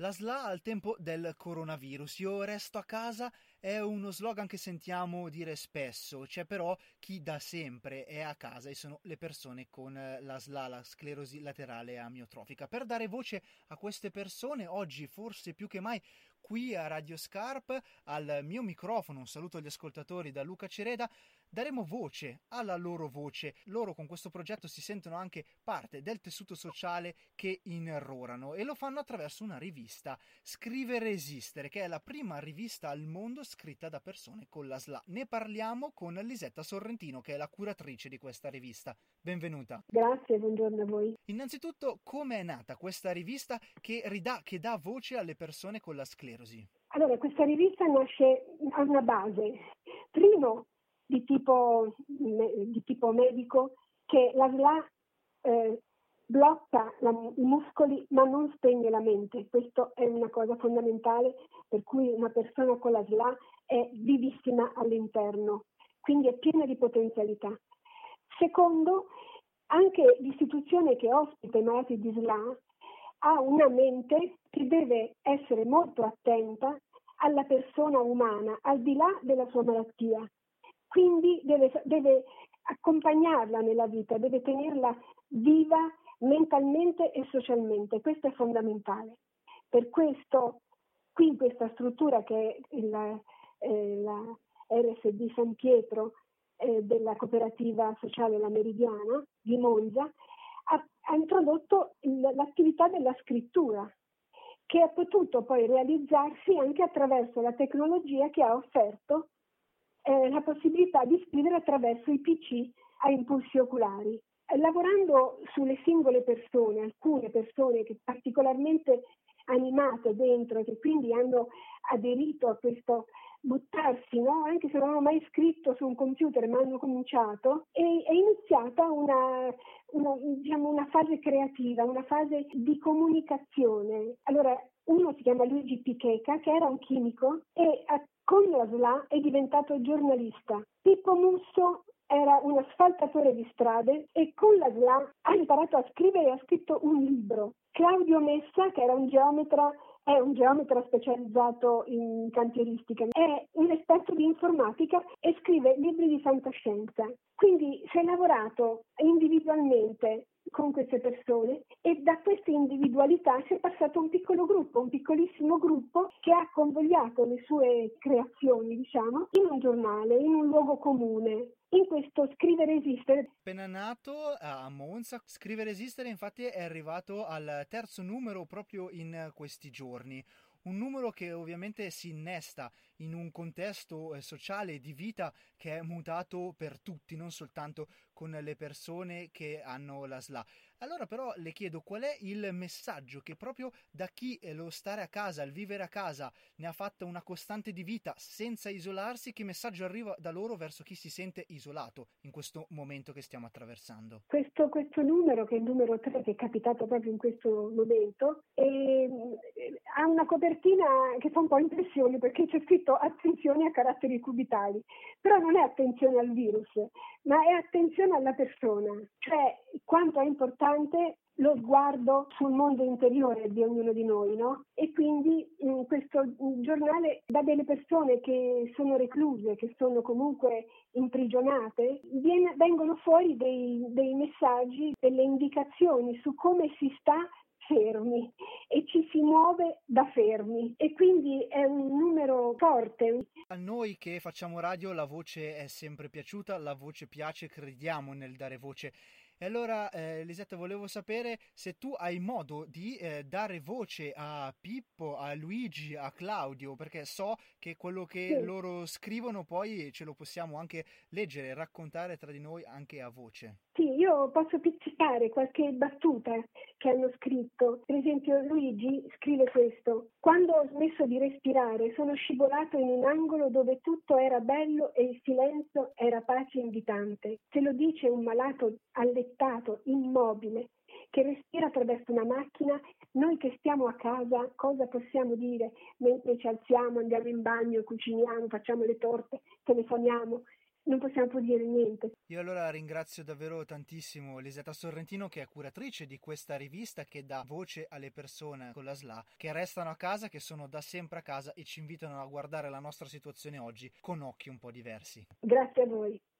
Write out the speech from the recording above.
La SLA al tempo del coronavirus. Io resto a casa è uno slogan che sentiamo dire spesso, c'è però chi da sempre è a casa e sono le persone con eh, la SLA, la sclerosi laterale amiotrofica. Per dare voce a queste persone, oggi forse più che mai qui a Radio Scarp, al mio microfono, un saluto agli ascoltatori da Luca Cereda, daremo voce alla loro voce. Loro con questo progetto si sentono anche parte del tessuto sociale che innerrorano e lo fanno attraverso una rivista, Scrivere Resistere, che è la prima rivista al mondo scritta da persone con la SLA. Ne parliamo con Lisetta Sorrentino, che è la curatrice di questa rivista. Benvenuta. Grazie, buongiorno a voi. Innanzitutto, come è nata questa rivista che, ridà, che dà voce alle persone con la sclerosi? Allora, questa rivista nasce a una base. Primo, di tipo, di tipo medico che la SLA eh, blocca la, i muscoli ma non spegne la mente. Questa è una cosa fondamentale per cui una persona con la SLA è vivissima all'interno, quindi è piena di potenzialità. Secondo, anche l'istituzione che ospita i malati di SLA ha una mente che deve essere molto attenta alla persona umana, al di là della sua malattia quindi deve, deve accompagnarla nella vita, deve tenerla viva mentalmente e socialmente, questo è fondamentale. Per questo, qui in questa struttura che è il, eh, la RSD San Pietro eh, della cooperativa sociale La Meridiana di Monza, ha, ha introdotto il, l'attività della scrittura, che ha potuto poi realizzarsi anche attraverso la tecnologia che ha offerto eh, la possibilità di scrivere attraverso i PC a impulsi oculari. Lavorando sulle singole persone, alcune persone che particolarmente animate dentro, che quindi hanno aderito a questo buttarsi, no? anche se non hanno mai scritto su un computer, ma hanno cominciato, e è iniziata una, una, diciamo una fase creativa, una fase di comunicazione. Allora, uno si chiama Luigi Picheca, che era un chimico e con la SLA è diventato giornalista. Pippo Musso era un asfaltatore di strade e con la SLA ha imparato a scrivere e ha scritto un libro. Claudio Messa, che era un geometra, è un geometra specializzato in cantieristica, è un esperto di informatica e scrive libri di fantascienza. Quindi si è lavorato individualmente con queste persone e da questa individualità si è passato un piccolo gruppo, un piccolissimo gruppo che ha convogliato le sue creazioni, diciamo, in un giornale, in un luogo comune. In questo Scrivere Esistere. Appena nato a Monza, Scrivere Esistere infatti è arrivato al terzo numero proprio in questi giorni un numero che ovviamente si innesta in un contesto eh, sociale e di vita che è mutato per tutti, non soltanto con le persone che hanno la SLA. Allora però le chiedo qual è il messaggio che proprio da chi lo stare a casa, il vivere a casa, ne ha fatta una costante di vita senza isolarsi, che messaggio arriva da loro verso chi si sente isolato in questo momento che stiamo attraversando? Questo, questo numero, che è il numero 3, che è capitato proprio in questo momento, è, ha una copertina che fa un po' impressione perché c'è scritto attenzione a caratteri cubitali, però non è attenzione al virus, ma è attenzione alla persona, cioè quanto è importante lo sguardo sul mondo interiore di ognuno di noi, no? E quindi in questo giornale da delle persone che sono recluse, che sono comunque imprigionate, viene, vengono fuori dei, dei messaggi, delle indicazioni su come si sta fermi e ci si muove da fermi e quindi è un numero forte. A noi che facciamo radio la voce è sempre piaciuta, la voce piace, crediamo nel dare voce. E allora, eh, Elisetta, volevo sapere se tu hai modo di eh, dare voce a Pippo, a Luigi, a Claudio, perché so che quello che sì. loro scrivono poi ce lo possiamo anche leggere, raccontare tra di noi anche a voce. Io posso pizzicare qualche battuta che hanno scritto. Per esempio, Luigi scrive questo: Quando ho smesso di respirare, sono scivolato in un angolo dove tutto era bello e il silenzio era pace invitante. Se lo dice un malato allettato, immobile, che respira attraverso una macchina, noi che stiamo a casa cosa possiamo dire mentre ci alziamo, andiamo in bagno, cuciniamo, facciamo le torte, telefoniamo? Non possiamo dire niente. Io allora ringrazio davvero tantissimo Lisetta Sorrentino che è curatrice di questa rivista che dà voce alle persone con la SLA che restano a casa, che sono da sempre a casa e ci invitano a guardare la nostra situazione oggi con occhi un po' diversi. Grazie a voi.